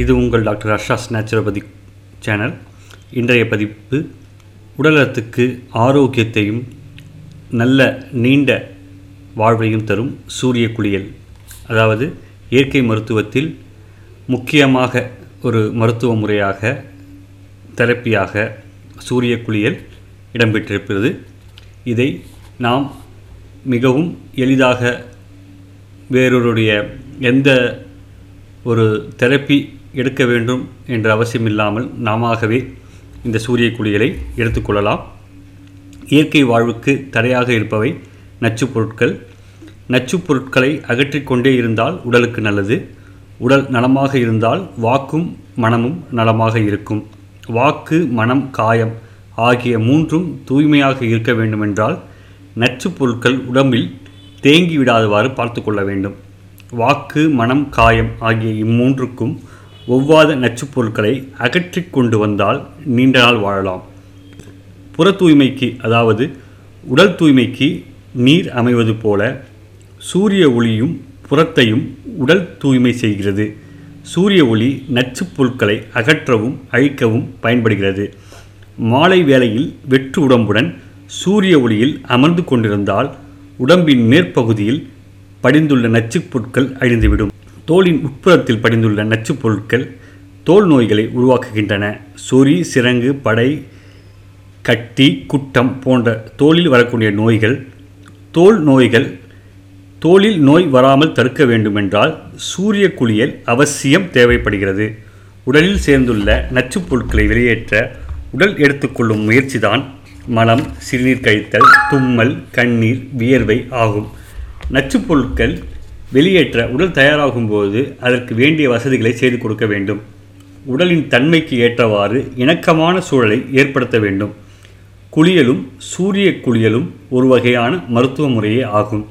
இது உங்கள் doctor அஷாஸ் naturopathy channel. இன்றைய பதிப்பு உடலத்துக்கு ஆரோக்கியத்தையும் நல்ல நீண்ட வாழ்வையும் தரும் சூரிய குளியல். அதாவது இயற்கை மருத்துவத்தில் முக்கியமாக ஒரு மருத்துவ முறையாக தெரப்பியாக சூரிய குளியல் இடம்பெற்றிருக்கிறது. இதை நாம் மிகவும் எளிதாக வேறொருடைய எந்த ஒரு தெரப்பி எடுக்க வேண்டும் என்ற அவசியமில்லாமல் நாமவே இந்த சூரிய குளியலை எடுத்துக்கொள்ளலாம் இயற்கை வாழ்வுக்கு தடையாக இருப்பவை நச்சுப் பொருட்கள். நச்சுப் பொருட்களை அகற்றிக்கொண்டே இருந்தால் உடலுக்கு நல்லது. உடல் நலமாக இருந்தால் வாக்கும் மனமும் நலமாக இருக்கும். வாக்கு மனம் காயம் ஆகிய மூன்றும் தூய்மையாக இருக்க வேண்டுமென்றால் நச்சுப் பொருட்கள் உடம்பில் தேங்கி விடாதவாறு பார்த்து கொள்ள வேண்டும். வாக்கு மனம் காயம் ஆகிய இம்மூன்றுக்கும் ஒவ்வாத நச்சுப் பொருட்களை அகற்றி கொண்டு வந்தால் நீண்ட நாள் வாழலாம். புற தூய்மைக்கு அதாவது உடல் தூய்மைக்கு நீர் அமைவது போல சூரிய ஒளியும் புறத்தையும் உடல் தூய்மை செய்கிறது. சூரிய ஒளி நச்சுப் பொருட்களை அகற்றவும் அழிக்கவும் பயன்படுகிறது. மாலை வேளையில் வெற்று உடம்புடன் சூரிய ஒளியில் அமர்ந்து கொண்டிருந்தால் உடம்பின் மேற்பகுதியில் படிந்துள்ள நச்சுப் பொருட்கள் அழிந்துவிடும். தோலின் உட்புறத்தில் படிந்துள்ள நச்சுப் பொருட்கள் தோல் நோய்களை உருவாக்குகின்றன. சொறி சிரங்கு படை கட்டி குட்டம் போன்ற தோலில் வரக்கூடிய நோய்கள் தோல் நோய்கள் தோலில் நோய் வராமல் தடுக்க வேண்டுமென்றால் சூரிய குளியல் அவசியம் தேவைப்படுகிறது. உடலில் சேர்ந்துள்ள நச்சுப் பொருட்களை வெளியேற்ற உடல் எடுத்துக்கொள்ளும் முயற்சிதான் மலம் சிறுநீர் கழித்தல் தும்மல் கண்ணீர் வியர்வை ஆகும். நச்சுப் பொருட்கள் வெளியேற்ற உடல் தயாராகும் போது அதற்கு வேண்டிய வசதிகளை செய்து கொடுக்க வேண்டும். உடலின் தன்மைக்கு ஏற்றவாறு இணக்கமான சூழலை ஏற்படுத்த வேண்டும். குளியலும் சூரிய குளியலும் ஒரு வகையான மருத்துவ முறையே ஆகும்.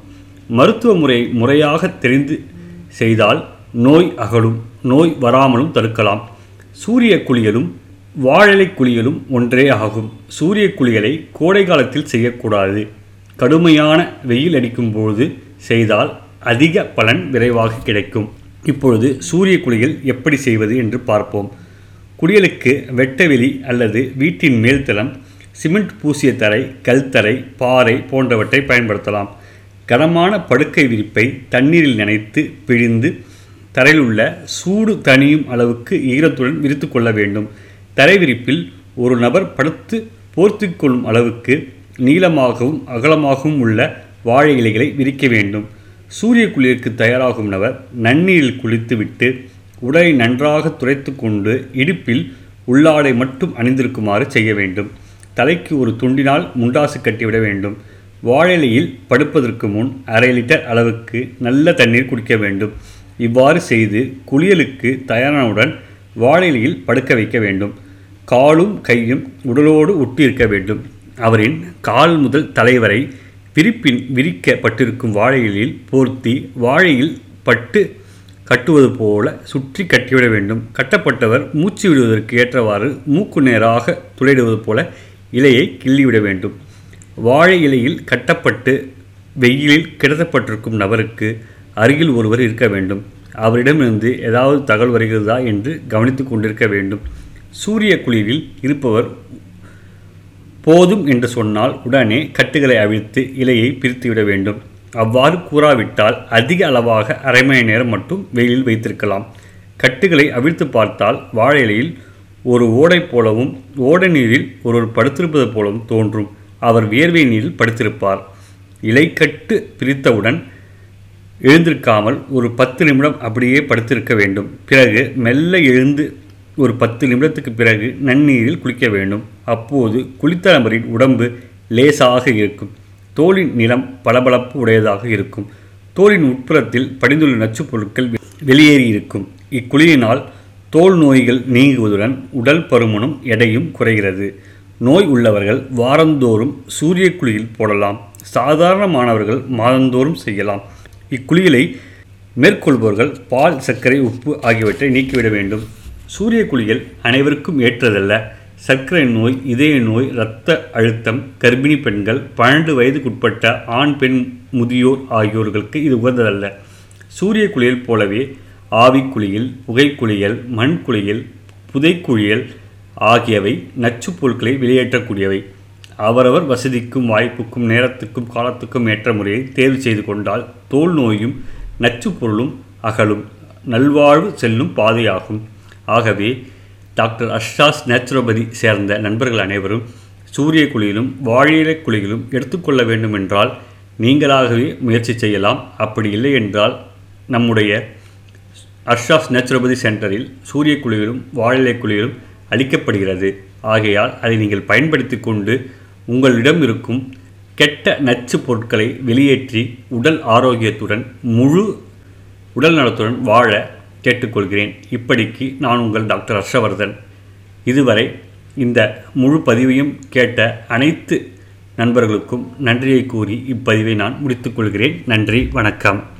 மருத்துவ முறை முறையாக தெரிந்து செய்தால் நோய் அகலும் நோய் வராமலும் தடுக்கலாம். சூரிய குளியலும் வாழலை குளியலும் ஒன்றே ஆகும். சூரிய குளியலை கோடை காலத்தில் செய்யக்கூடாது. கடுமையான வெயில் அடிக்கும் பொழுது செய்தால் அதிக பலன் விரைவாக கிடைக்கும். இப்பொழுது சூரிய குளியல் எப்படி செய்வது என்று பார்ப்போம். குளியலுக்கு வெட்டவெளி அல்லது வீட்டின் மேல்தளம் சிமெண்ட் பூசிய தரை கல்தரை பாறை போன்றவற்றை பயன்படுத்தலாம். கனமான படுக்கை விரிப்பை தண்ணீரில் நனைத்து பிழிந்து தரையில் உள்ள சூடு தணியும் அளவுக்கு ஈரத்துடன் விரித்து கொள்ள வேண்டும். தரை விரிப்பில் ஒரு நபர் படுத்து போர்த்து கொள்ளும் அளவுக்கு நீளமாகவும் அகலமாகவும் உள்ள வாழை இலைகளை விரிக்க வேண்டும். சூரிய குளிருக்கு தயாராகும் நபர் நன்னீரில் குளித்துவிட்டு உடலை நன்றாக துரைத்து கொண்டு இடுப்பில் உள்ளாடை மட்டும் அணிந்திருக்குமாறு செய்ய வேண்டும். தலைக்கு ஒரு துண்டினால் முண்டாசு கட்டிவிட வேண்டும். வாழலையில் படுப்பதற்கு முன் அரை லிட்டர் அளவுக்கு நல்ல தண்ணீர் குடிக்க வேண்டும். இவ்வாறு செய்து குளியலுக்கு தயாரானவுடன் வாழலையில் படுக்க வைக்க வேண்டும். காலும் கையும் உடலோடு ஒட்டி இருக்க வேண்டும். அவரின் கால் முதல் தலைவரை விரிப்பின் விரிக்கப்பட்டிருக்கும் வாழையிலில் போர்த்தி வாழையில் பட்டு கட்டுவது போல சுற்றி கட்டிவிட வேண்டும். கட்டப்பட்டவர் மூச்சு விடுவதற்கு ஏற்றவாறு மூக்கு நேராக துளையிடுவது போல இலையை கிள்ளிவிட வேண்டும். வாழை இலையில் கட்டப்பட்டு வெயிலில் கிடத்தப்பட்டிருக்கும் நபருக்கு அருகில் ஒருவர் இருக்க வேண்டும். அவரிடமிருந்து ஏதாவது தகவல் வருகிறதா என்று கவனித்து கொண்டிருக்க வேண்டும். சூரிய குளிரில் இருப்பவர் போதும் என்று சொன்னால் உடனே கட்டுகளை அவிழ்த்து இலையை பிரித்துவிட வேண்டும். அவ்வாறு கூறாவிட்டால் அதிக அளவாக அரை மணி நேரம் மட்டும் வெயிலில் வைத்திருக்கலாம். கட்டுகளை அவிழ்த்து பார்த்தால் வாழை இலையில் ஒரு ஓடை போலவும் ஓடை நீரில் ஒருவர் படுத்திருப்பது போலவும் தோன்றும். அவர் வியர்வை நீரில் படுத்திருப்பார். இலைக்கட்டு பிரித்தவுடன் எழுந்திருக்காமல் ஒரு பத்து நிமிடம் அப்படியே படுத்திருக்க வேண்டும். பிறகு மெல்ல எழுந்து ஒரு பத்து நிமிடத்துக்கு பிறகு நன்னீரில் குளிக்க வேண்டும். அப்போது குளித்த நபரின் உடம்பு லேசாக இருக்கும். தோலின் நிறம் பளபளப்பு உடையதாக இருக்கும். தோலின் உட்புறத்தில் படிந்துள்ள நச்சுப் பொருட்கள் வெளியேறி இருக்கும். இக்குளியினால் தோல் நோய்கள் நீங்குவதுடன் உடல் பருமனும் எடையும் குறைகிறது. நோய் உள்ளவர்கள் வாரந்தோறும் சூரிய குளியில் போடலாம் சாதாரணமானவர்கள் மாதந்தோறும் செய்யலாம். இக்குளியலை மேற்கொள்பவர்கள் பால் சர்க்கரை உப்பு ஆகியவற்றை நீக்கிவிட வேண்டும். சூரிய குளியல் அனைவருக்கும் ஏற்றதல்ல. சர்க்கரை நோய் இதய நோய் இரத்த அழுத்தம் கர்ப்பிணி பெண்கள் பன்னெண்டு வயதுக்குட்பட்ட ஆண் பெண் முதியோர் ஆகியோர்களுக்கு இது உகந்ததல்ல. சூரிய குளியல் போலவே ஆவிக்குளியல் புகைக்குளியல் மண்குளியல் புதைக்குளியல் ஆகியவை நச்சுப் பொருட்களை வெளியேற்றக்கூடியவை. அவரவர் வசதிக்கும் வாய்ப்புக்கும் நேரத்துக்கும் காலத்துக்கும் ஏற்ற முறையை தேர்வு செய்து கொண்டால் தோல் நோயும் நச்சுப் பொருளும் அகலும். நல்வாழ்வு செல்லும் பாதையாகும். ஆகவே டாக்டர் அஷ்ராஸ் நேச்சுரோபதி சேர்ந்த நண்பர்கள் அனைவரும் சூரிய குழியிலும் வாழிலை குழியிலும் எடுத்துக்கொள்ள வேண்டுமென்றால் நீங்களாகவே முயற்சி செய்யலாம். அப்படி இல்லை என்றால் நம்முடைய அர்ஷாஸ் நேச்சுரோபதி சென்டரில் சூரிய குழியிலும் வாழிலை குழியிலும் அளிக்கப்படுகிறது ஆகையால் அதை நீங்கள் பயன்படுத்தி கொண்டு உங்களிடம் இருக்கும் கெட்ட நச்சு பொருட்களை வெளியேற்றி உடல் ஆரோக்கியத்துடன் முழு உடல் நலத்துடன் வாழ கேட்டுக்கொள்கிறேன். இப்படிக்கு நான் உங்கள் டாக்டர் ஹர்ஷவர்தன். இதுவரை இந்த முழு பதிவையும் கேட்ட அனைத்து நண்பர்களுக்கும் நன்றியை கூறி இப்பதிவை நான் முடித்துக்கொள்கிறேன் நன்றி வணக்கம்.